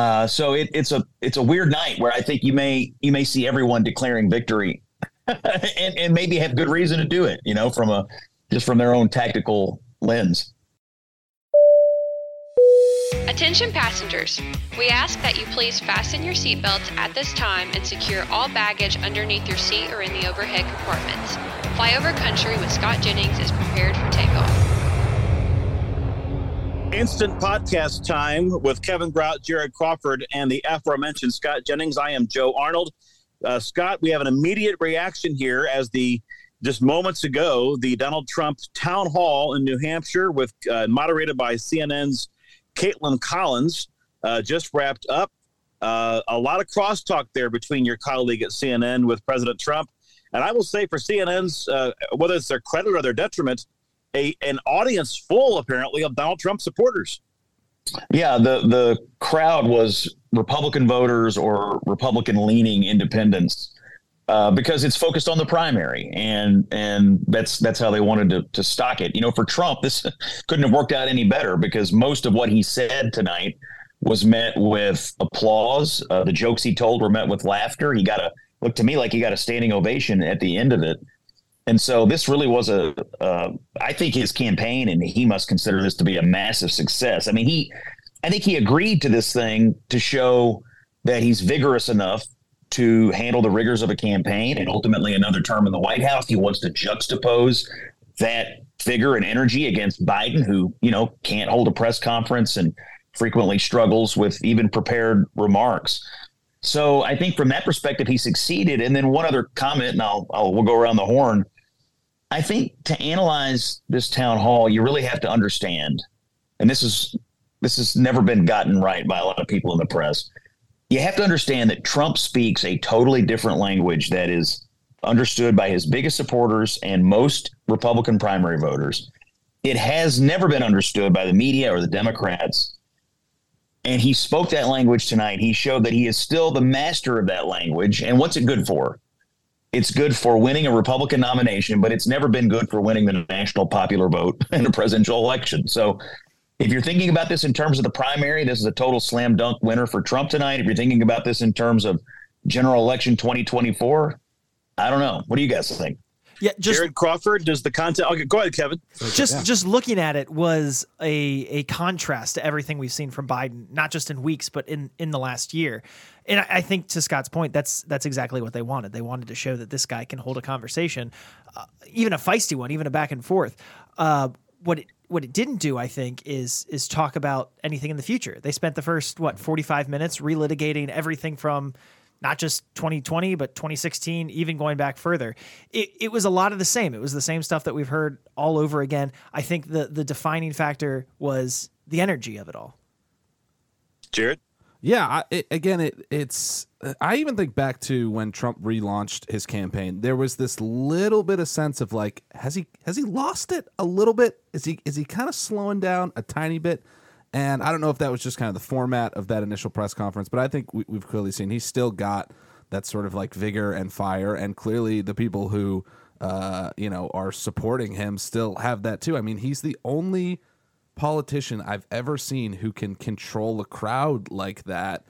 Uh, so it, it's a it's a weird night where I think you may you may see everyone declaring victory, and, and maybe have good reason to do it. You know, from a just from their own tactical lens. Attention passengers, we ask that you please fasten your seatbelts at this time and secure all baggage underneath your seat or in the overhead compartments. Flyover Country with Scott Jennings is prepared for takeoff. Instant podcast time with Kevin Grout, Jared Crawford, and the aforementioned Scott Jennings. I am Joe Arnold. Uh, Scott, we have an immediate reaction here as the just moments ago the Donald Trump town hall in New Hampshire, with uh, moderated by CNN's Kaitlan Collins, uh, just wrapped up. Uh, a lot of crosstalk there between your colleague at CNN with President Trump, and I will say for CNN's uh, whether it's their credit or their detriment, a an audience full apparently of Donald Trump supporters. Yeah, the the crowd was Republican voters or Republican leaning independents uh, because it's focused on the primary, and and that's that's how they wanted to to stock it. You know, for Trump, this couldn't have worked out any better because most of what he said tonight was met with applause. Uh, the jokes he told were met with laughter. He got a looked to me like he got a standing ovation at the end of it. And so this really was a, uh, I think his campaign, and he must consider this to be a massive success. I mean, he, I think he agreed to this thing to show that he's vigorous enough to handle the rigors of a campaign and ultimately another term in the White House. He wants to juxtapose that vigor and energy against Biden, who, you know, can't hold a press conference and frequently struggles with even prepared remarks. So I think from that perspective, he succeeded. And then one other comment, and I'll, I'll we'll go around the horn. I think to analyze this town hall, you really have to understand, and this is this has never been gotten right by a lot of people in the press. You have to understand that Trump speaks a totally different language that is understood by his biggest supporters and most Republican primary voters. It has never been understood by the media or the Democrats and he spoke that language tonight. He showed that he is still the master of that language. And what's it good for? It's good for winning a Republican nomination, but it's never been good for winning the national popular vote in a presidential election. So if you're thinking about this in terms of the primary, this is a total slam dunk winner for Trump tonight. If you're thinking about this in terms of general election 2024, I don't know. What do you guys think? Yeah, just Jared Crawford does the content. Okay, go ahead, Kevin. Just yeah. just looking at it was a a contrast to everything we've seen from Biden, not just in weeks, but in in the last year. And I, I think to Scott's point, that's that's exactly what they wanted. They wanted to show that this guy can hold a conversation, uh, even a feisty one, even a back and forth. Uh, what it what it didn't do, I think, is is talk about anything in the future. They spent the first what forty five minutes relitigating everything from not just 2020, but 2016, even going back further. It, it was a lot of the same. It was the same stuff that we've heard all over again. I think the, the defining factor was the energy of it all. Jared? Yeah, I, it, again, it it's. I even think back to when Trump relaunched his campaign. There was this little bit of sense of like, has he has he lost it a little bit? Is he is he kind of slowing down a tiny bit? And I don't know if that was just kind of the format of that initial press conference, but I think we, have clearly seen he's still got that sort of like vigor and fire. And clearly, the people who, uh, you know, are supporting him still have that too. I mean, he's the only politician I've ever seen who can control a crowd like that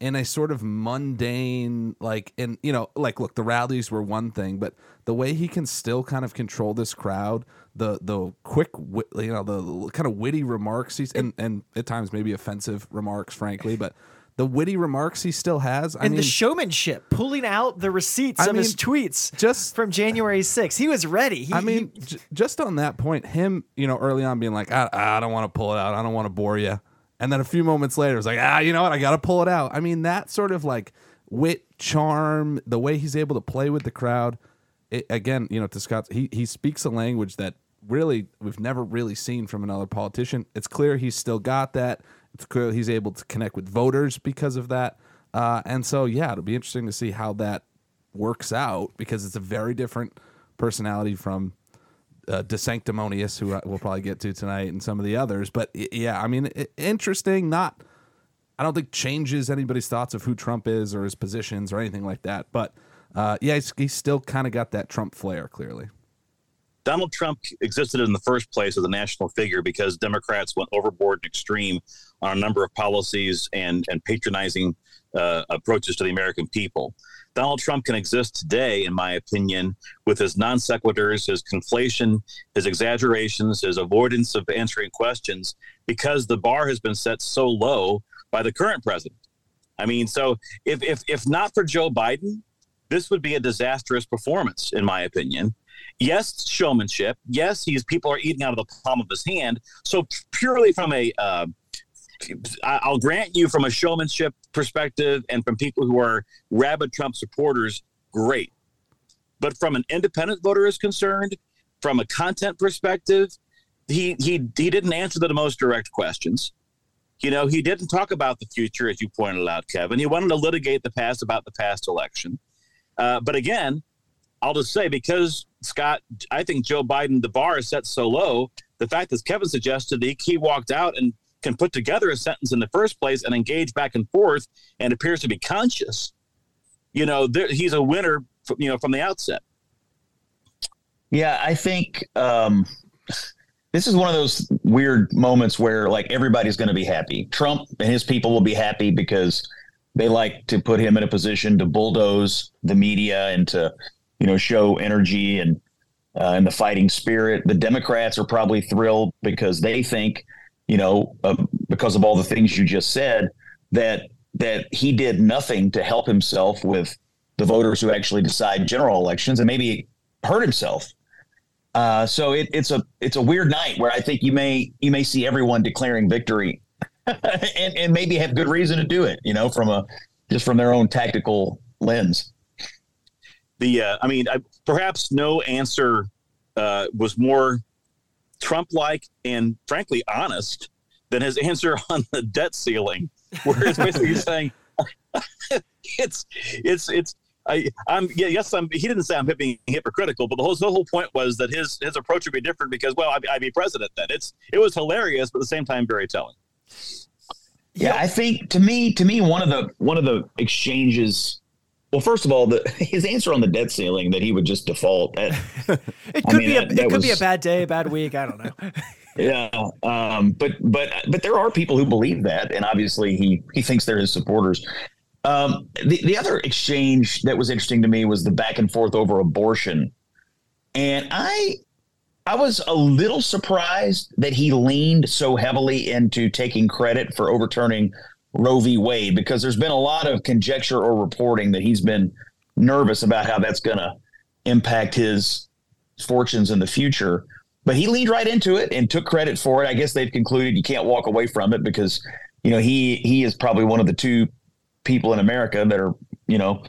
in a sort of mundane like and you know like look the rallies were one thing but the way he can still kind of control this crowd the the quick you know the kind of witty remarks he's and and at times maybe offensive remarks frankly but the witty remarks he still has I and mean, the showmanship pulling out the receipts I of mean, his tweets just from January 6th he was ready. He, I mean he, j- just on that point him you know early on being like I, I don't want to pull it out. I don't want to bore you and then a few moments later, it's like, ah, you know what? I got to pull it out. I mean, that sort of like wit, charm, the way he's able to play with the crowd. It, again, you know, to Scott, he, he speaks a language that really we've never really seen from another politician. It's clear he's still got that. It's clear he's able to connect with voters because of that. Uh, and so, yeah, it'll be interesting to see how that works out because it's a very different personality from uh, DeSanctimonious, who we'll probably get to tonight, and some of the others. But yeah, I mean, interesting. Not, I don't think changes anybody's thoughts of who Trump is or his positions or anything like that. But uh, yeah, he's, he's still kind of got that Trump flair, clearly. Donald Trump existed in the first place as a national figure because Democrats went overboard and extreme on a number of policies and and patronizing uh, approaches to the American people. Donald Trump can exist today, in my opinion, with his non sequiturs, his conflation, his exaggerations, his avoidance of answering questions, because the bar has been set so low by the current president. I mean, so if if if not for Joe Biden, this would be a disastrous performance, in my opinion. Yes, showmanship. Yes, he's people are eating out of the palm of his hand. So purely from a uh, I'll grant you from a showmanship perspective and from people who are rabid Trump supporters, great. But from an independent voter is concerned, from a content perspective, he he he didn't answer the most direct questions. You know, he didn't talk about the future, as you pointed out, Kevin. He wanted to litigate the past about the past election. Uh, but again, I'll just say because Scott, I think Joe Biden, the bar is set so low. The fact that Kevin suggested he, he walked out and can put together a sentence in the first place and engage back and forth and appears to be conscious, you know, there, he's a winner, from, you know, from the outset. Yeah, I think um, this is one of those weird moments where like everybody's going to be happy. Trump and his people will be happy because they like to put him in a position to bulldoze the media and to, you know, show energy and uh, and the fighting spirit. The Democrats are probably thrilled because they think you know, uh, because of all the things you just said, that that he did nothing to help himself with the voters who actually decide general elections, and maybe hurt himself. Uh, so it, it's a it's a weird night where I think you may you may see everyone declaring victory, and, and maybe have good reason to do it. You know, from a just from their own tactical lens. The uh, I mean, I, perhaps no answer uh, was more Trump like and frankly honest than his answer on the debt ceiling, where it's basically saying it's it's it's I, I'm yeah, yes, I'm. He didn't say I'm being hypocritical, but the whole the whole point was that his his approach would be different because well, I'd, I'd be president then. It's it was hilarious, but at the same time very telling. Yeah, I think to me, to me, one of the one of the exchanges well, first of all, the, his answer on the debt ceiling that he would just default. At, it could I mean, be a, that, that it could was, be a bad day, a bad week. I don't know. yeah, um, but but but there are people who believe that, and obviously he he thinks they're his supporters. Um, the the other exchange that was interesting to me was the back and forth over abortion, and I I was a little surprised that he leaned so heavily into taking credit for overturning Roe v. Wade because there's been a lot of conjecture or reporting that he's been nervous about how that's going to impact his fortunes in the future. But he leaned right into it and took credit for it. I guess they've concluded you can't walk away from it because you know he he is probably one of the two people in America that are you know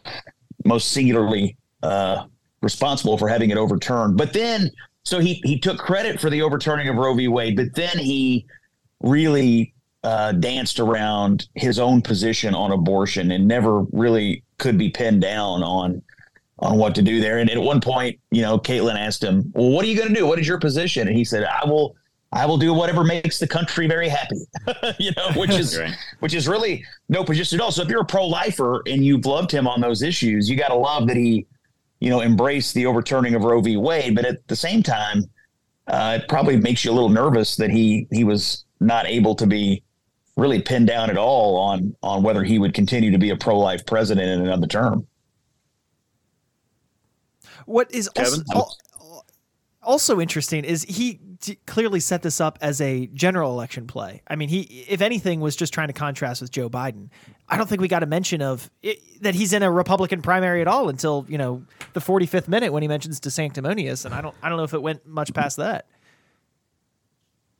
most singularly uh, responsible for having it overturned. But then, so he he took credit for the overturning of Roe v. Wade, but then he really uh, danced around his own position on abortion and never really could be pinned down on on what to do there. And at one point, you know, Kaitlan asked him, "Well, what are you going to do? What is your position?" And he said, "I will." I will do whatever makes the country very happy, you know, which is right. which is really no position at all. So if you're a pro-lifer and you've loved him on those issues, you got to love that he, you know, embraced the overturning of Roe v. Wade. But at the same time, uh, it probably makes you a little nervous that he he was not able to be really pinned down at all on on whether he would continue to be a pro life president in another term. What is also, also interesting is he clearly set this up as a general election play. I mean, he, if anything, was just trying to contrast with Joe Biden. I don't think we got a mention of it, that he's in a Republican primary at all until you know the 45th minute when he mentions DeSanctimonious, and I don't, I don't know if it went much past that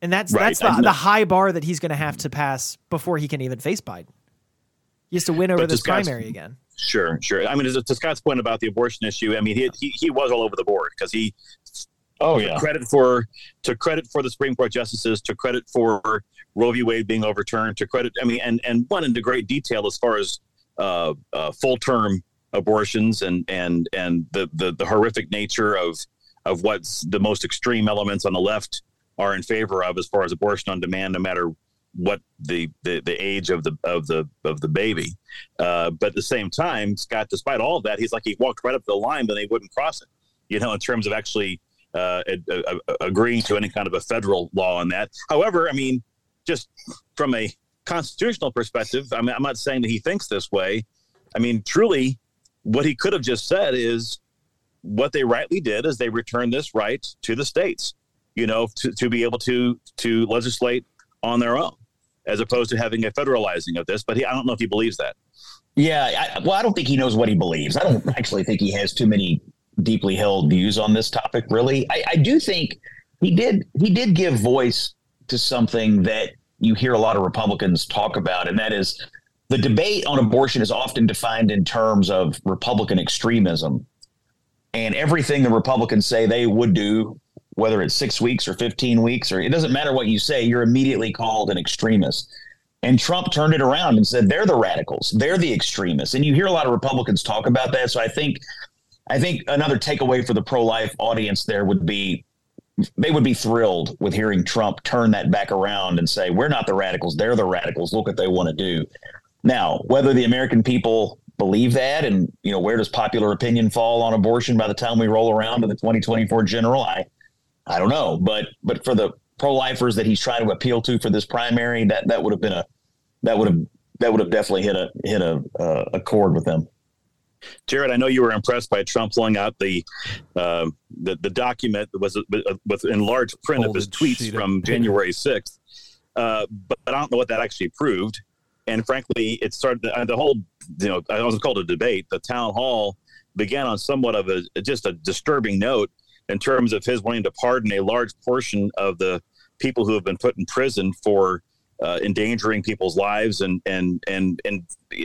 and that's right. that's the, the high bar that he's going to have to pass before he can even face Biden. He has to win over this primary again. Sure, sure. I mean, to Scott's point about the abortion issue, I mean, he he, he was all over the board because he. Oh yeah. Credit for to credit for the Supreme Court justices, to credit for Roe v. Wade being overturned, to credit. I mean, and and went into great detail as far as uh, uh, full term abortions and and and the, the the horrific nature of of what's the most extreme elements on the left are in favor of as far as abortion on demand, no matter what the, the, the age of the of the of the baby. Uh, but at the same time, Scott, despite all of that, he's like he walked right up the line, but they wouldn't cross it. You know, in terms of actually uh, agreeing to any kind of a federal law on that. However, I mean, just from a constitutional perspective, I mean, I'm not saying that he thinks this way. I mean, truly, what he could have just said is what they rightly did is they returned this right to the states, you know, to, to be able to to legislate on their own, as opposed to having a federalizing of this. But he, I don't know if he believes that. Yeah, I, well, I don't think he knows what he believes. I don't actually think he has too many deeply held views on this topic. Really, I, I do think he did. He did give voice to something that you hear a lot of Republicans talk about, and that is the debate on abortion is often defined in terms of Republican extremism. And everything the Republicans say they would do, whether it's six weeks or 15 weeks, or it doesn't matter what you say, you're immediately called an extremist. And Trump turned it around and said they're the radicals, they're the extremists. And you hear a lot of Republicans talk about that. So I think I think another takeaway for the pro-life audience there would be they would be thrilled with hearing Trump turn that back around and say, We're not the radicals, they're the radicals. Look what they want to do. Now, whether the American people believe that and you know where does popular opinion fall on abortion by the time we roll around to the 2024 general i i don't know but but for the pro-lifers that he's trying to appeal to for this primary that that would have been a that would have that would have definitely hit a hit a uh, a chord with them Jared, I know you were impressed by Trump pulling out the uh, the, the document that was uh, with in large print of his tweets from January sixth, uh, but, but I don't know what that actually proved. And frankly, it started uh, the whole you know I was called a debate. The town hall began on somewhat of a just a disturbing note in terms of his wanting to pardon a large portion of the people who have been put in prison for uh, endangering people's lives and and and and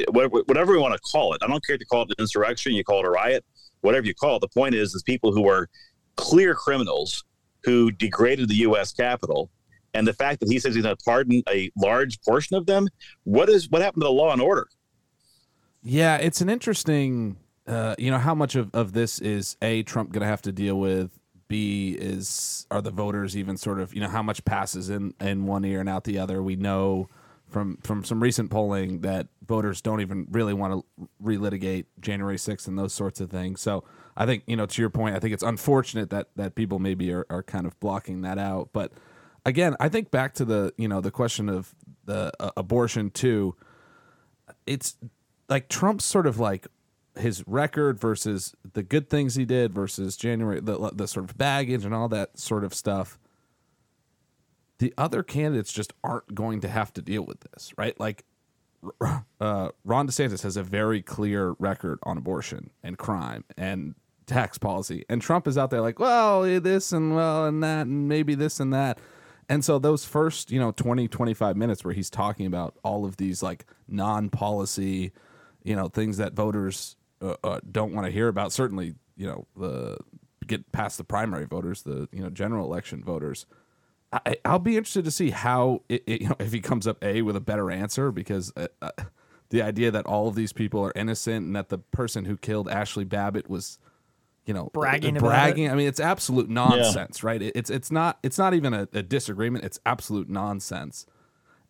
whatever we want to call it. I don't care if you call it an insurrection, you call it a riot, whatever you call it. The point is, is people who are clear criminals who degraded the U.S. Capitol, and the fact that he says he's going to pardon a large portion of them. What is what happened to the law and order? Yeah, it's an interesting. Uh, you know how much of, of this is a Trump going to have to deal with B is are the voters even sort of you know how much passes in in one ear and out the other. We know from from some recent polling that voters don't even really want to relitigate January 6th and those sorts of things. So I think you know to your point, I think it's unfortunate that that people maybe are, are kind of blocking that out. But again, I think back to the you know the question of the uh, abortion too. It's like Trump's sort of like his record versus the good things he did versus January the the sort of baggage and all that sort of stuff. The other candidates just aren't going to have to deal with this, right? Like uh, Ron DeSantis has a very clear record on abortion and crime and tax policy, and Trump is out there like, well, this and well and that and maybe this and that. And so those first, you know, 20, 25 minutes where he's talking about all of these like non-policy, you know, things that voters uh, uh, don't want to hear about. Certainly, you know, the get past the primary voters, the you know general election voters. I, will be interested to see how it, it, you know if he comes up a with a better answer because uh, uh, the idea that all of these people are innocent and that the person who killed Ashley Babbitt was you know bragging bragging i mean it's absolute nonsense yeah. right it, it's it's not it's not even a, a, disagreement it's absolute nonsense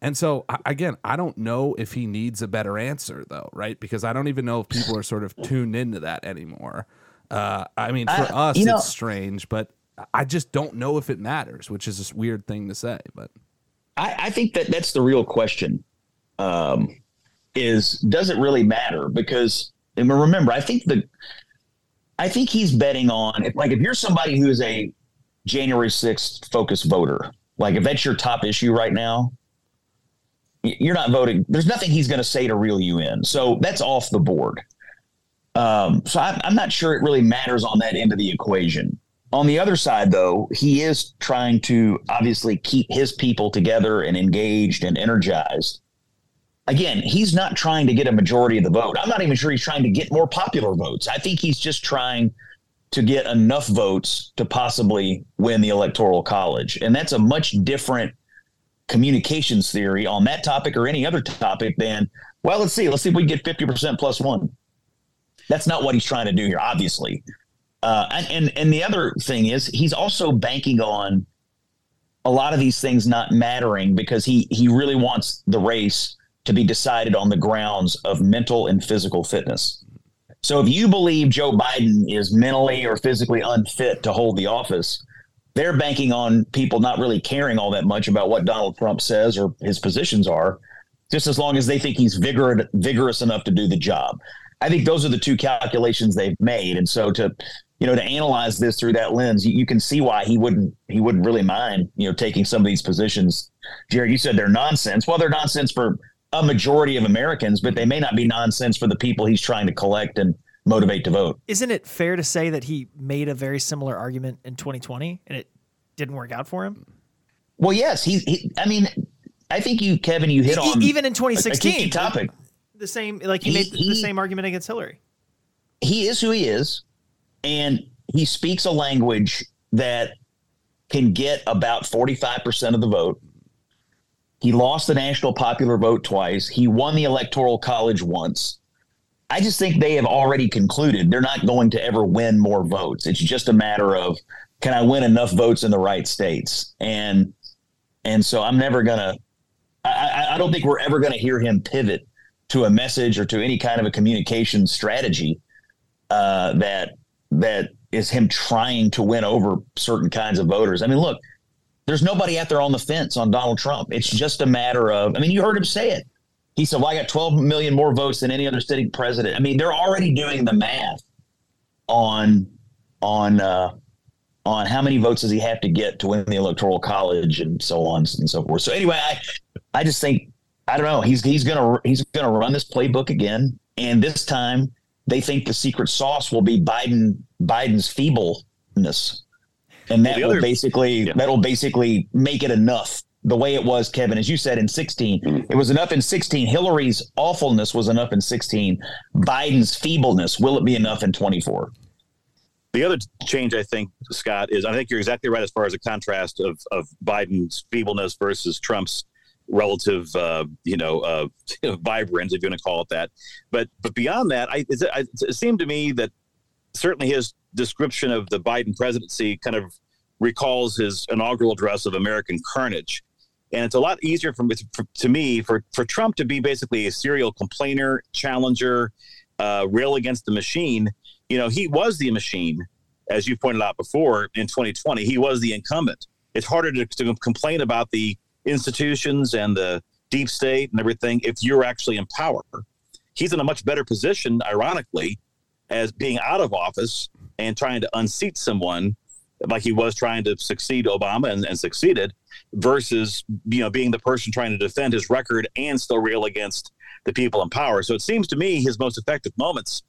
and so again, I don't know if he needs a better answer though, right? Because I don't even know if people are sort of tuned into that anymore. Uh, I mean, for us, know, it's strange, but I just don't know if it matters, which is a weird thing to say. But I, I think that that's the real question: um, is does it really matter? Because and remember, I think the I think he's betting on if, like if you're somebody who is a January 6th focused voter, like if that's your top issue right now, you're not voting. There's nothing he's going to say to reel you in. So that's off the board. Um, so I, I'm not sure it really matters on that end of the equation. On the other side, though, he is trying to obviously keep his people together and engaged and energized. Again, he's not trying to get a majority of the vote. I'm not even sure he's trying to get more popular votes. I think he's just trying to get enough votes to possibly win the electoral college. And that's a much different communications theory on that topic or any other topic, then, well, let's see. Let's see if we get 50% plus one. That's not what he's trying to do here, obviously. Uh, and, and, and the other thing is he's also banking on a lot of these things not mattering because he he really wants the race to be decided on the grounds of mental and physical fitness. So if you believe Joe Biden is mentally or physically unfit to hold the office, they're banking on people not really caring all that much about what Donald Trump says or his positions are, just as long as they think he's vigor- vigorous enough to do the job. I think those are the two calculations they've made. And so to you know to analyze this through that lens, you, you can see why he wouldn't he wouldn't really mind you know taking some of these positions. Jared, you said they're nonsense. Well, they're nonsense for a majority of Americans, but they may not be nonsense for the people he's trying to collect and motivate to vote. Isn't it fair to say that he made a very similar argument in 2020 and it didn't work out for him? Well, yes, he. he I mean, I think you, Kevin, you hit on even in 2016 topic. The same, like he, he made he, the same argument against Hillary. He is who he is, and he speaks a language that can get about 45 percent of the vote. He lost the national popular vote twice. He won the electoral college once. I just think they have already concluded they're not going to ever win more votes. It's just a matter of can I win enough votes in the right states? And and so I'm never gonna. I, I don't think we're ever going to hear him pivot to a message or to any kind of a communication strategy uh, that that is him trying to win over certain kinds of voters. I mean, look, there's nobody out there on the fence on Donald Trump. It's just a matter of. I mean, you heard him say it. He said, "Well, I got 12 million more votes than any other sitting president." I mean, they're already doing the math on on uh, on how many votes does he have to get to win the electoral college and so on and so forth. So anyway, I I just think I don't know. He's he's gonna he's gonna run this playbook again, and this time they think the secret sauce will be Biden Biden's feebleness, and that will basically yeah. that'll basically make it enough the way it was, Kevin, as you said in 16. Mm-hmm. It was enough in 16. Hillary's awfulness was enough in 16. Biden's feebleness, will it be enough in 24? The other change, I think, Scott, is I think you're exactly right as far as a contrast of, of Biden's feebleness versus Trump's relative, uh, you know, uh, vibrance, if you want to call it that. But but beyond that, I, it, it seemed to me that certainly his description of the Biden presidency kind of recalls his inaugural address of American Carnage. And it's a lot easier for, for, to me for, for Trump to be basically a serial complainer, challenger, uh, rail against the machine. You know, he was the machine, as you pointed out before in 2020. He was the incumbent. It's harder to, to complain about the institutions and the deep state and everything if you're actually in power. He's in a much better position, ironically, as being out of office and trying to unseat someone like he was trying to succeed Obama and, and succeeded versus you know being the person trying to defend his record and still rail against the people in power. So it seems to me his most effective moments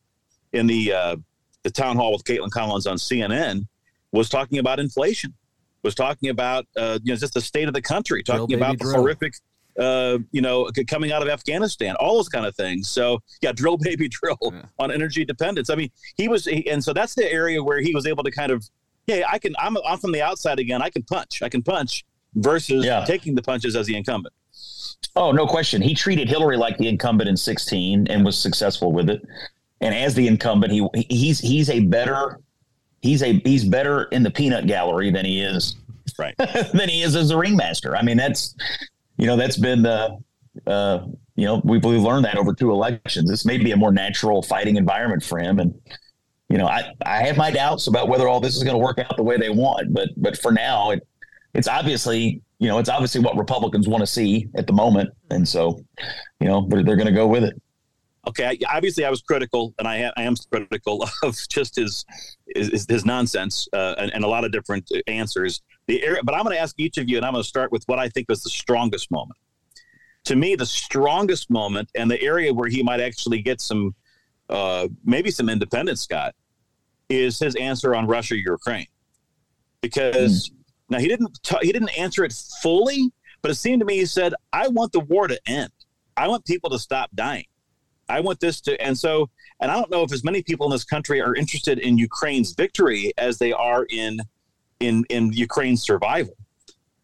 in the uh, the town hall with Kaitlan Collins on CNN was talking about inflation, was talking about uh, you know just the state of the country, talking drill, about the drill. horrific uh, you know, coming out of Afghanistan, all those kind of things. So, yeah, drill, baby, drill yeah. on energy dependence. I mean, he was, he, and so that's the area where he was able to kind of, yeah, I can, I'm, I'm from the outside again. I can punch, I can punch versus yeah. taking the punches as the incumbent. Oh, no question. He treated Hillary like the incumbent in 16 and was successful with it. And as the incumbent, he he's he's a better he's a he's better in the peanut gallery than he is right than he is as a ringmaster. I mean, that's you know that's been the uh, you know we've, we've learned that over two elections. This may be a more natural fighting environment for him, and you know I I have my doubts about whether all this is going to work out the way they want, but but for now it it's obviously you know it's obviously what Republicans want to see at the moment, and so you know they're they're going to go with it. Okay, obviously I was critical, and I, I am critical of just his his, his nonsense uh, and, and, a lot of different answers. The area, but I'm going to ask each of you, and I'm going to start with what I think was the strongest moment. To me, the strongest moment, and the area where he might actually get some, uh, maybe some independence, Scott, is his answer on Russia Ukraine, because mm. now he didn't t- he didn't answer it fully, but it seemed to me he said, "I want the war to end. I want people to stop dying." I want this to, and so, and I don't know if as many people in this country are interested in Ukraine's victory as they are in in in Ukraine's survival.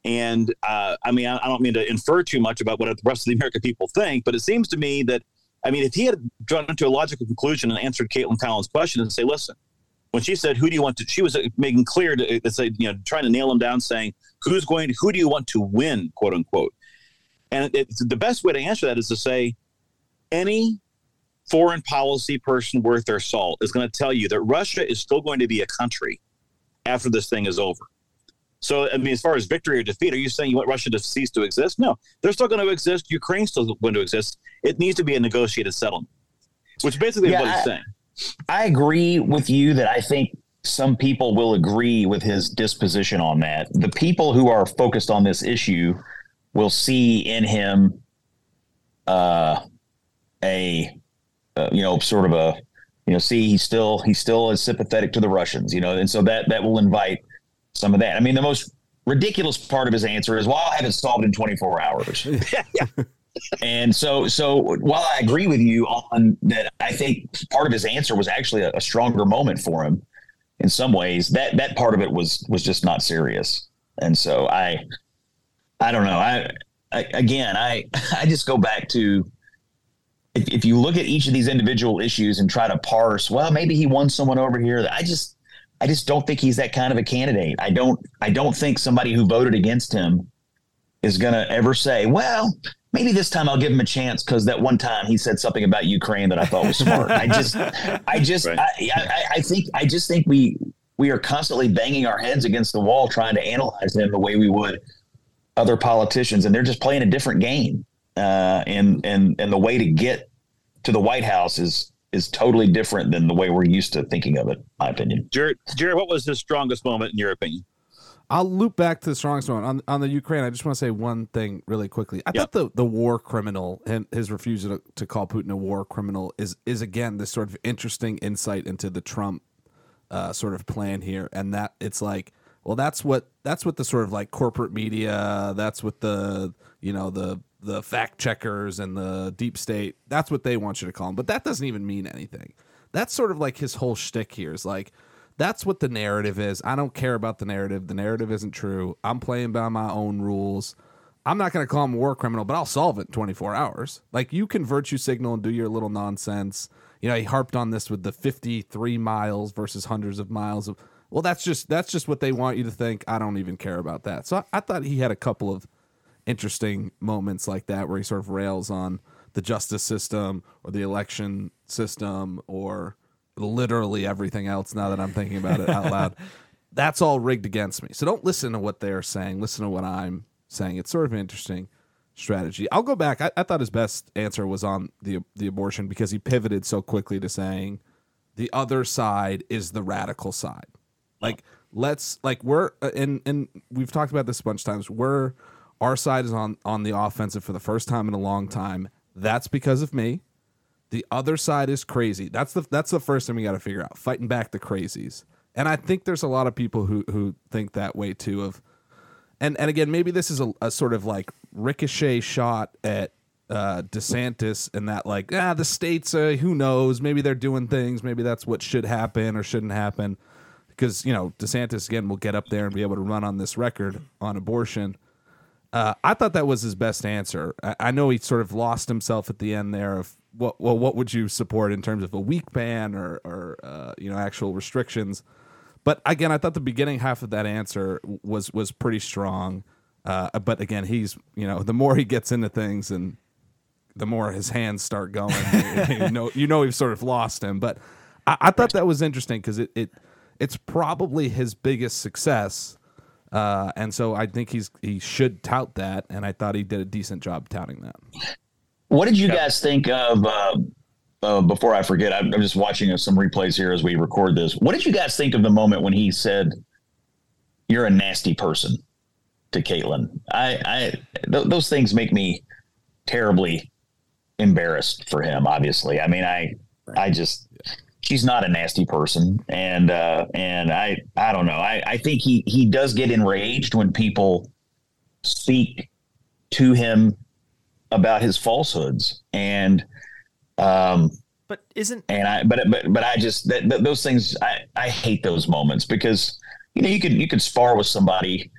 And uh, I mean, I, I don't mean to infer too much about what the rest of the American people think, but it seems to me that, I mean, if he had drawn into a logical conclusion and answered Kaitlan Collins' question and say, listen, when she said, "Who do you want to?" She was uh, making clear to, uh, to say, you know, trying to nail him down, saying, "Who's going? To, who do you want to win?" "Quote unquote." And the best way to answer that is to say, any foreign policy person worth their salt is going to tell you that Russia is still going to be a country after this thing is over. So, I mean, as far as victory or defeat, are you saying you want Russia to cease to exist? No, they're still going to exist. Ukraine's still going to exist. It needs to be a negotiated settlement, which basically yeah, is what he's saying. I agree with you that I think some people will agree with his disposition on that. The people who are focused on this issue will see in him uh, a, uh, you know, sort of a, you know, see, he's still he's still as sympathetic to the Russians, you know, and so that that will invite some of that. I mean, the most ridiculous part of his answer is, "Well, I have it solved in 24 hours." yeah. And so, so while I agree with you on that, I think part of his answer was actually a, a stronger moment for him in some ways. That that part of it was was just not serious, and so I, I don't know. I, I again, I I just go back to if, if you look at each of these individual issues and try to parse, well, maybe he won someone over here. I just I just don't think he's that kind of a candidate. I don't I don't think somebody who voted against him is going to ever say, well, maybe this time I'll give him a chance because that one time he said something about Ukraine that I thought was smart. I just, I just, right. I, I, I, think, I just think we we are constantly banging our heads against the wall trying to analyze him the way we would other politicians, and they're just playing a different game. Uh, and and and the way to get to the White House is is totally different than the way we're used to thinking of it. My opinion. Jared, Jared, what was the strongest moment in your opinion? I'll loop back to the strongest moment on on the Ukraine. I just want to say one thing really quickly. I yep. thought the the war criminal and his refusal to, to, call Putin a war criminal is is again this sort of interesting insight into the Trump uh, sort of plan here, and that it's like, well, that's what that's what the sort of like corporate media, that's what the you know the the fact checkers and the deep state, that's what they want you to call him, but that doesn't even mean anything. That's sort of like his whole shtick here is like that's what the narrative is. I don't care about the narrative. The narrative isn't true. I'm playing by my own rules. I'm not going to call him a war criminal, but I'll solve it in 24 hours. Like you can virtue signal and do your little nonsense. You know, he harped on this with the 53 miles versus hundreds of miles of. Well, that's just that's just what they want you to think. I don't even care about that. So I, I thought he had a couple of interesting moments like that where he sort of rails on the justice system or the election system or literally everything else now that I'm thinking about it out loud. That's all rigged against me. So don't listen to what they're saying. Listen to what I'm saying. It's sort of an interesting strategy. I'll go back. I, I thought his best answer was on the the abortion because he pivoted so quickly to saying the other side is the radical side. Like let's like we're uh, and and we've talked about this a bunch of times. We're our side is on on the offensive for the first time in a long time. That's because of me. The other side is crazy. That's the that's the first thing we got to figure out. Fighting back the crazies. And I think there's a lot of people who who think that way too of and and again maybe this is a, a sort of like ricochet shot at uh, DeSantis and that like ah the states uh, who knows maybe they're doing things maybe that's what should happen or shouldn't happen because you know DeSantis again will get up there and be able to run on this record on abortion. Uh, I thought that was his best answer. I, I, know he sort of lost himself at the end there of what well what would you support in terms of a weak ban or or uh, you know actual restrictions? But again i thought the beginning half of that answer was was pretty strong. Uh, but again he's you know the more he gets into things and the more his hands start going you know you know we've sort of lost him. But i, I thought that was interesting because it, it it's probably his biggest success uh, and so I think he's he should tout that, and I thought he did a decent job touting that. What did you guys think of? Uh, uh, before I forget, I'm, I'm just watching some replays here as we record this. What did you guys think of the moment when he said, "You're a nasty person" to Kaitlan? I, I th- those things make me terribly embarrassed for him. Obviously, I mean, I, I just she's not a nasty person, and uh, and I, I don't know. I, I think he he does get enraged when people speak to him about his falsehoods and um but isn't and I but but but I just that, that, those things I I hate those moments because you know you could you could spar with somebody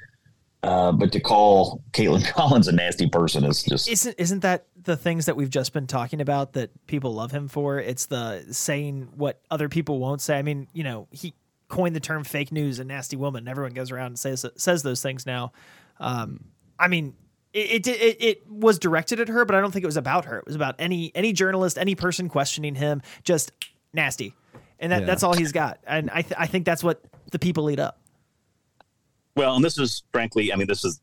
uh, but to call Kaitlan Collins a nasty person is just isn't isn't that the things that we've just been talking about that people love him for? It's the saying what other people won't say. I mean, you know, he coined the term fake news and nasty woman. Everyone goes around and says says those things now. Um, I mean, it, it it it was directed at her, but I don't think it was about her. It was about any any journalist, any person questioning him. Just nasty, and that, Yeah. that's all he's got. And I th- I think that's what the people eat up. Well, and this is frankly, I mean, this is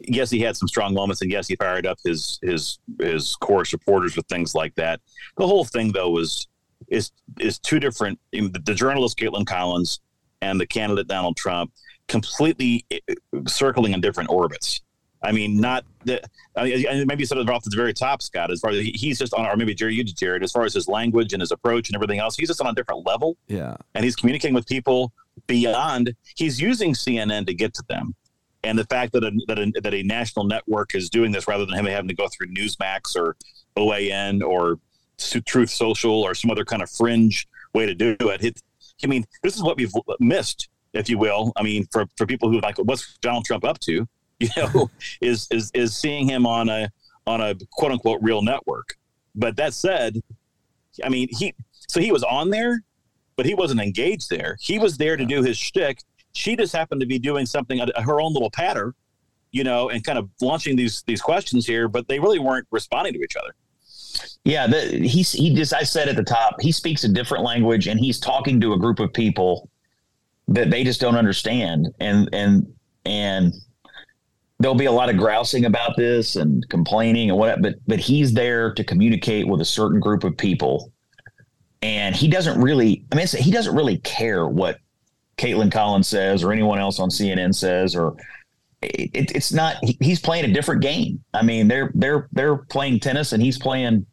yes, he had some strong moments, and yes, he fired up his his his core supporters with things like that. The whole thing, though, was is is two different. The, the journalist Kaitlan Collins and the candidate Donald Trump completely eh, circling in different orbits. I mean, not the. I mean, maybe you said it off at the very top, Scott. As far as he's just on, or maybe Jerry, you did, Jared. As far as his language and his approach and everything else, he's just on a different level Yeah. and he's communicating with people beyond. He's using CNN to get to them, and the fact that a, that a, that a national network is doing this rather than him having to go through Newsmax or OAN or Truth Social or some other kind of fringe way to do it. it. I mean, this is what we've missed, if you will. I mean, for for people who like, what's Donald Trump up to? You know, is is is seeing him on a on a quote unquote real network. But that said, I mean, he so he was on there, but he wasn't engaged there. He was there to do his shtick. She just happened to be doing something uh, her own little patter, you know, and kind of launching these these questions here. But they really weren't responding to each other. Yeah, the, he's he just I said at the top, he speaks a different language and he's talking to a group of people that they just don't understand. And and and there'll be a lot of grousing about this and complaining and what but but he's there to communicate with a certain group of people. And he doesn't really I mean he doesn't really care what Kaitlan Collins says or anyone else on CNN says or it, it's not he- he's playing a different game. I mean, they're they're they're playing tennis and he's playing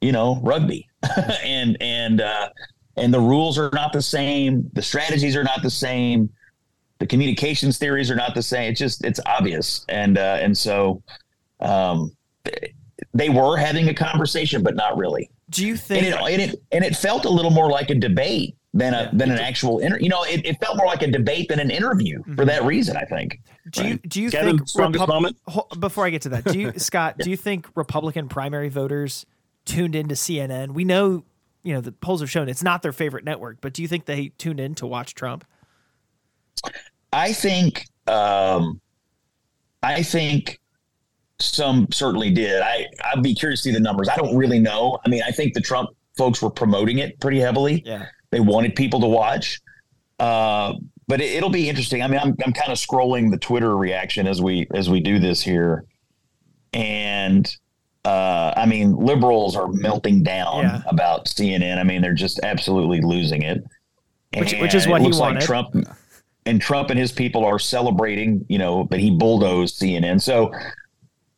you know rugby. And and uh and the rules are not the same. The strategies are not the same. The communications theories are not the same. It's just it's obvious. And uh and so um they were having a conversation but not really Do you and think? it and it and it felt a little more like a debate than a than an actual inter- you know it, it felt more like a debate than an interview for that reason i think do you do you Kevin, think strongest Repub- moment? Before I get to that, do you Scott? Do you think Republican primary voters tuned into CNN? We know, you know, the polls have shown it's not their favorite network, but do you think they tuned in to watch Trump? I think um, I think some certainly did. I I'd be curious to see the numbers. I don't really know. I mean, I think the Trump folks were promoting it pretty heavily. Yeah. They wanted people to watch. Uh, but it, it'll be interesting. I mean, I'm I'm kind of scrolling the Twitter reaction as we as we do this here, and uh, I mean, liberals are melting down Yeah. about CNN. I mean, they're just absolutely losing it. Which- which is what he wanted. Like Trump and Trump and his people are celebrating, you know, that he bulldozed CNN. So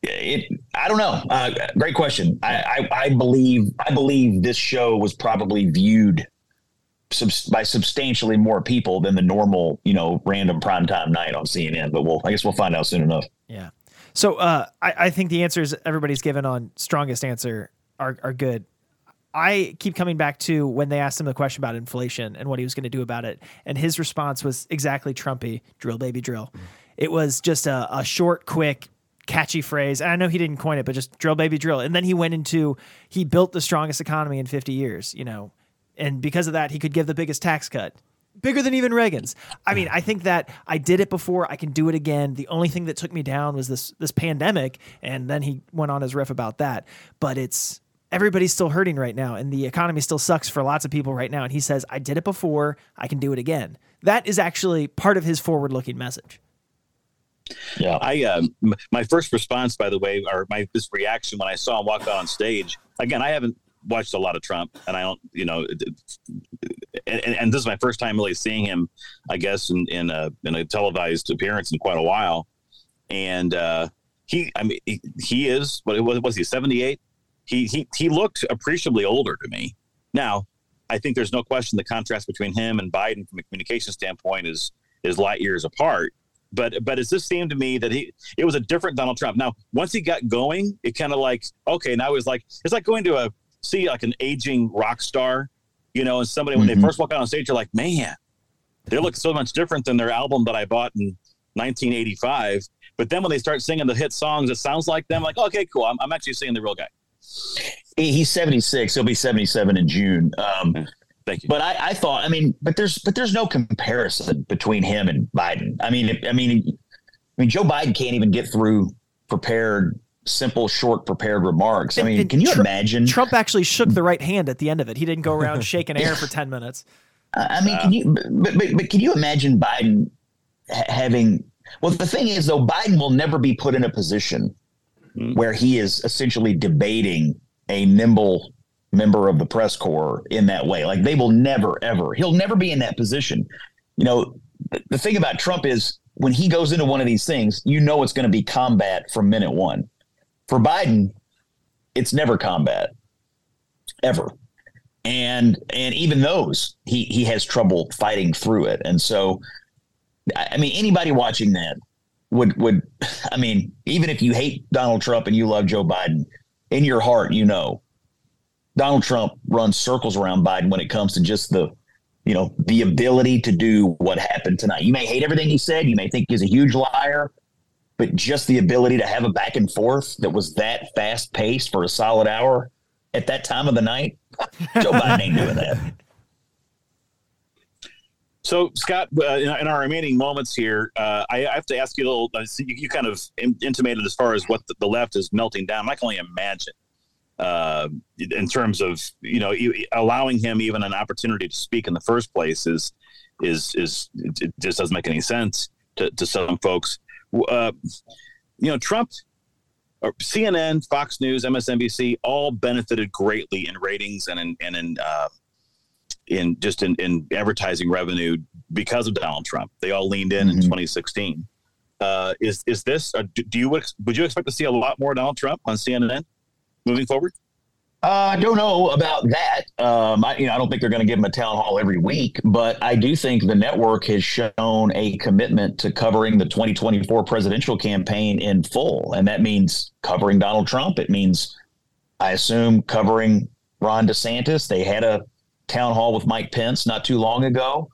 it, I don't know. Uh, great question. I, I, I believe, I believe this show was probably viewed subs- by substantially more people than the normal, you know, random primetime night on CNN. But we'll, I guess we'll find out soon enough. Yeah. So uh, I, I think the answers everybody's given on strongest answer are, are good. I keep coming back to when they asked him the question about inflation and what he was going to do about it. And his response was exactly Trumpy drill, baby, drill. It was just a, a short, quick, catchy phrase. And I know he didn't coin it, but just drill, baby, drill. And then he went into, he built the strongest economy in 50 years, you know, and because of that, he could give the biggest tax cut bigger than even Reagan's. I mean, I think that I did it before. I can do it again. The only thing that took me down was this this pandemic, and then he went on his riff about that. But it's everybody's still hurting right now, and the economy still sucks for lots of people right now. And he says, "I did it before. I can do it again." That is actually part of his forward looking message. Yeah. I um, m- my first response, by the way, or my this reaction when I saw him walk out on stage. Again, I haven't watched a lot of Trump, and I don't, you know, and, and this is my first time really seeing him. I guess in in a in a televised appearance in quite a while, and uh, he, I mean, he, he is what was was he seventy eight? He he he looked appreciably older to me. Now, I think there's no question the contrast between him and Biden from a communication standpoint is is light years apart but but it just seemed to me that he it was a different Donald Trump. Now, once he got going, it kind of like okay, now he's like it's like going to a see like an aging rock star, you know, and somebody when Mhm. they first walk out on stage, you're like, man, they look so much different than their album that I bought in 1985. But then when they start singing the hit songs, it sounds like them. Like, okay, cool, I'm, I'm actually seeing the real guy. He's 76. He'll be 77 in June. Um, Thank you. But I, I thought, I mean, but there's but there's no comparison between him and Biden. I mean, I mean, I mean, Joe Biden can't even get through prepared, simple, short prepared remarks. I mean, and can you Tr- imagine? Trump actually shook the right hand at the end of it. He didn't go around shaking air for 10 minutes. I I mean, can you? But, but but can you imagine Biden ha- having? Well, the thing is, though, Biden will never be put in a position Hmm. where he is essentially debating a nimble member of the press corps in that way. Like they will never, ever. He'll never be in that position. You know, the, the thing about Trump is when he goes into one of these things, you know it's going to be combat from minute one. For Biden, it's never combat, ever and and even those he he has trouble fighting through it and so i I mean anybody watching that would would i mean even if you hate donald trump and you love joe biden in your heart you know donald trump runs circles around biden when it comes to just the you know the ability to do what happened tonight you may hate everything he said you may think he's a huge liar but just the ability to have a back and forth that was that fast paced for a solid hour at that time of the night Joe Biden ain't doing that. So, Scott, uh, in, our remaining moments here, uh, I, I have to ask you a little. Uh, you, you kind of in, intimated as far as what the, the left is melting down. I can only imagine uh, in terms of you know allowing him even an opportunity to speak in the first place is is is it, just doesn't make any sense to, to some folks. Uh, you know, Trump, or CNN, Fox News, MSNBC, all benefited greatly in ratings and in and in uh, in just in, in advertising revenue because of Donald Trump. They all leaned in in Mhm. 2016. Uh, is is this? Uh, do you would you expect to see a lot more Donald Trump on CNN moving forward? Uh, I don't know about that. Um, I, you know, I don't think they're going to give him a town hall every week, but I do think the network has shown a commitment to covering the 2024 presidential campaign in full, and that means covering Donald Trump. It means, I assume, covering Ron DeSantis. They had a town hall with Mike Pence not too long ago.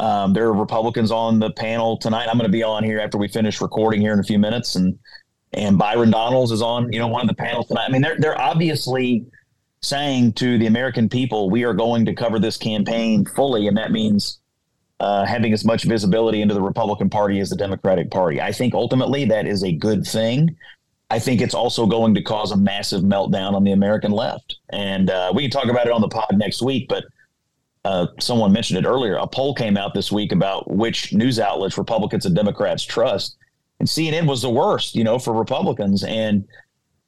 Um, there are Republicans on the panel tonight. I'm going to be on here after we finish recording here in a few minutes, and and Byron Donalds is on, you know, one of the panels tonight. I mean, they're they're obviously saying to the American people, we are going to cover this campaign fully, and that means uh, having as much visibility into the Republican Party as the Democratic Party. I think ultimately that is a good thing. I think it's also going to cause a massive meltdown on the American left, and uh, we can talk about it on the pod next week. But uh, someone mentioned it earlier. A poll came out this week about which news outlets Republicans and Democrats trust, and CNN was the worst, you know, for Republicans. And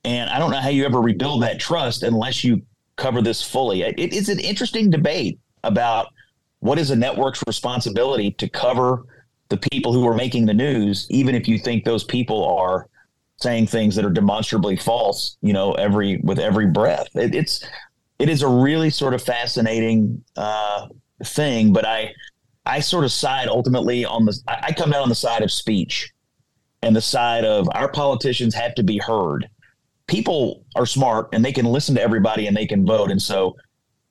and I don't know how you ever rebuild that trust unless you cover this fully. It, it is an interesting debate about what is a network's responsibility to cover the people who are making the news, even if you think those people are saying things that are demonstrably false, you know, every with every breath. It, it's it is a really sort of fascinating uh, thing, but I I sort of side ultimately on the I, I come down on the side of speech and the side of our politicians have to be heard. People are smart and they can listen to everybody and they can vote. And so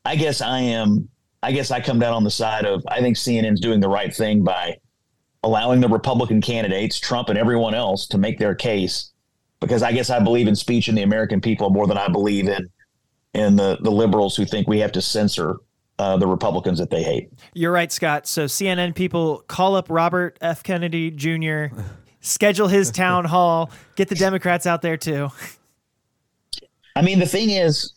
I guess I am I guess I come down on the side of I think CNN's doing the right thing by allowing the Republican candidates, Trump and everyone else, to make their case. Because I guess I believe in speech and the American people more than I believe in in the the liberals who think we have to censor uh, the Republicans that they hate. You're right, Scott. So CNN people call up Robert F. Kennedy Jr., schedule his town hall, get the Democrats out there too. I mean, the thing is,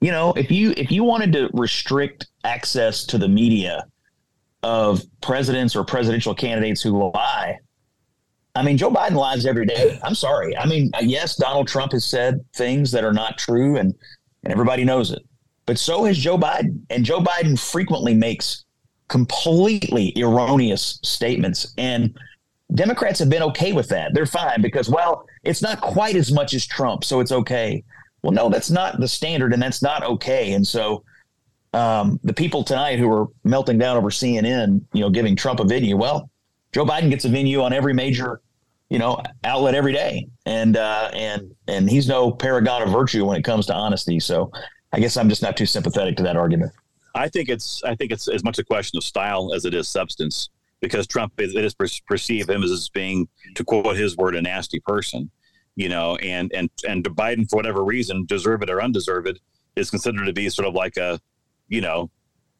you know, if you if you wanted to restrict access to the media of presidents or presidential candidates who lie, I mean, Joe Biden lies every day. I'm sorry. I mean, yes, Donald Trump has said things that are not true, and and everybody knows it. But so has Joe Biden, and Joe Biden frequently makes completely erroneous statements, and Democrats have been okay with that. They're fine because, well, it's not quite as much as Trump, so it's okay. Well, no, that's not the standard, and that's not okay. And so, um, the people tonight who are melting down over CNN, you know, giving Trump a venue, well, Joe Biden gets a venue on every major, you know, outlet every day, and uh, and and he's no paragon of virtue when it comes to honesty. So, I guess I'm just not too sympathetic to that argument. I think it's I think it's as much a question of style as it is substance because Trump is, it is per- perceive him as being to quote his word a nasty person, you know, and and and Biden for whatever reason, deserve it or undeserved, is considered to be sort of like a, you know,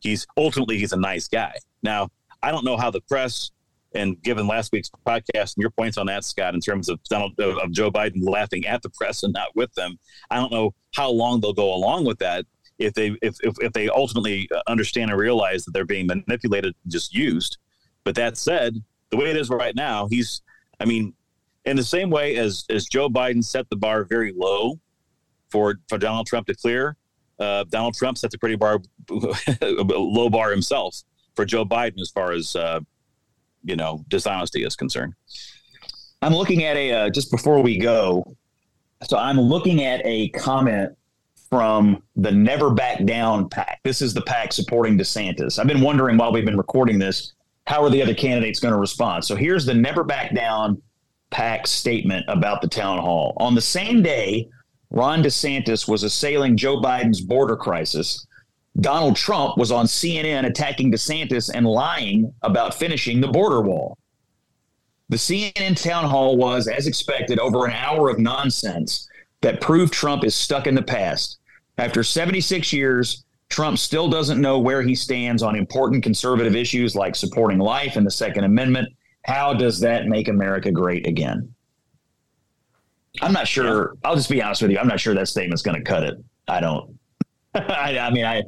he's ultimately he's a nice guy. Now I don't know how the press And given last week's podcast and your points on that, Scott, in terms of Donald of Joe Biden laughing at the press and not with them, I don't know how long they'll go along with that. If they if, if, if they ultimately uh, understand and realize that they're being manipulated and just used. But that said, the way it is right now, he's I mean, in the same way as as Joe Biden set the bar very low for for Donald Trump to clear, uh, Donald Trump sets a pretty bar low bar himself for Joe Biden as far as uh, you know dishonesty is concerned. I'm looking at a uh, just before we go. So I'm looking at a comment from the Never Back Down PAC. This is the PAC supporting DeSantis. I've been wondering while we've been recording this, how are the other candidates going to respond? So here's the Never Back Down PAC statement about the town hall. On the same day, Ron DeSantis was assailing Joe Biden's border crisis. Donald Trump was on CNN attacking DeSantis and lying about finishing the border wall. The CNN town hall was, as expected, over an hour of nonsense that proved Trump is stuck in the past. After 76 years, Trump still doesn't know where he stands on important conservative issues like supporting life and the Second Amendment. How does that make America great again? I'm not sure. I'll just be honest with you. I'm not sure that statement's going to cut it. I don't. I, I, mean, I,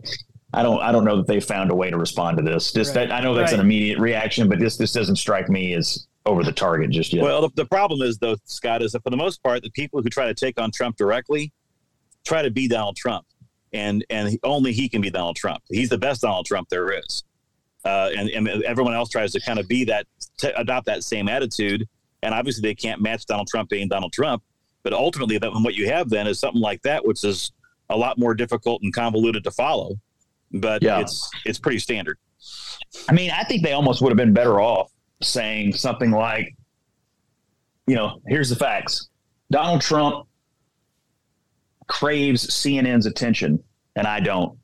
I don't, I don't know that they found a way to respond to this. Just right. that I know that's right. an immediate reaction, but this, this doesn't strike me as over the target just yet. Well, the, the problem is though, Scott, is that for the most part, the people who try to take on Trump directly try to be Donald Trump, and and only he can be Donald Trump. He's the best Donald Trump there is, uh, and, and everyone else tries to kind of be that, adopt that same attitude, and obviously they can't match Donald Trump being Donald Trump. But ultimately, that what you have then is something like that, which is a lot more difficult and convoluted to follow. But yeah. it's it's pretty standard. I mean, I think they almost would have been better off saying something like, you know, here's the facts. Donald Trump craves CNN's attention, and I don't.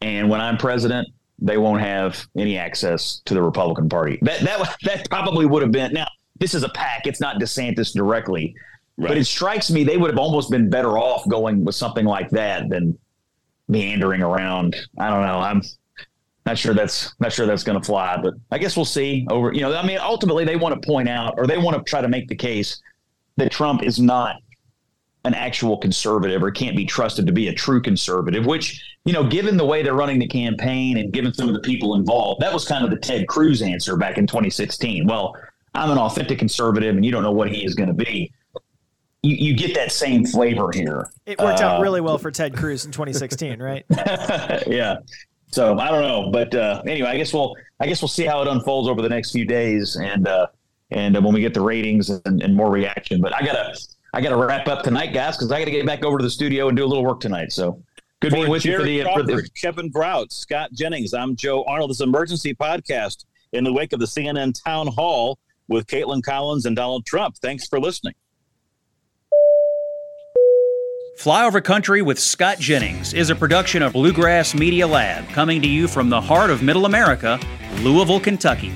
And when I'm president, they won't have any access to the Republican Party. That that that probably would have been. Now, this is a PAC; it's not DeSantis directly, Right. But it strikes me they would have almost been better off going with something like that than meandering around. I don't know. I'm not sure that's not sure that's going to fly, but I guess we'll see. Over, you know, I mean, ultimately they want to point out or they want to try to make the case that Trump is not an actual conservative or can't be trusted to be a true conservative. Which, you know, given the way they're running the campaign and given some of the people involved, that was kind of the Ted Cruz answer back in 2016. Well, I'm an authentic conservative, and you don't know what he is going to be you, you get that same flavor here. It worked uh, out really well for Ted Cruz in 2016, right? yeah. So I don't know, but uh, anyway, I guess we'll I guess we'll see how it unfolds over the next few days, and uh, and when we get the ratings and, and more reaction. But I gotta I gotta wrap up tonight, guys, because I gotta get back over to the studio and do a little work tonight. So good for being with Jared you for the, Crawford, for the Kevin Grout, Scott Jennings. I'm Joe Arnold. This emergency podcast in the wake of the CNN town hall with Kaitlan Collins and Donald Trump. Thanks for listening. Flyover Country with Scott Jennings is a production of Bluegrass Media Lab, coming to you from the heart of Middle America, Louisville, Kentucky.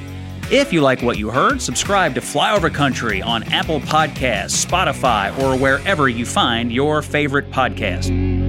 If you like what you heard, subscribe to Flyover Country on Apple Podcasts, Spotify, or wherever you find your favorite podcast.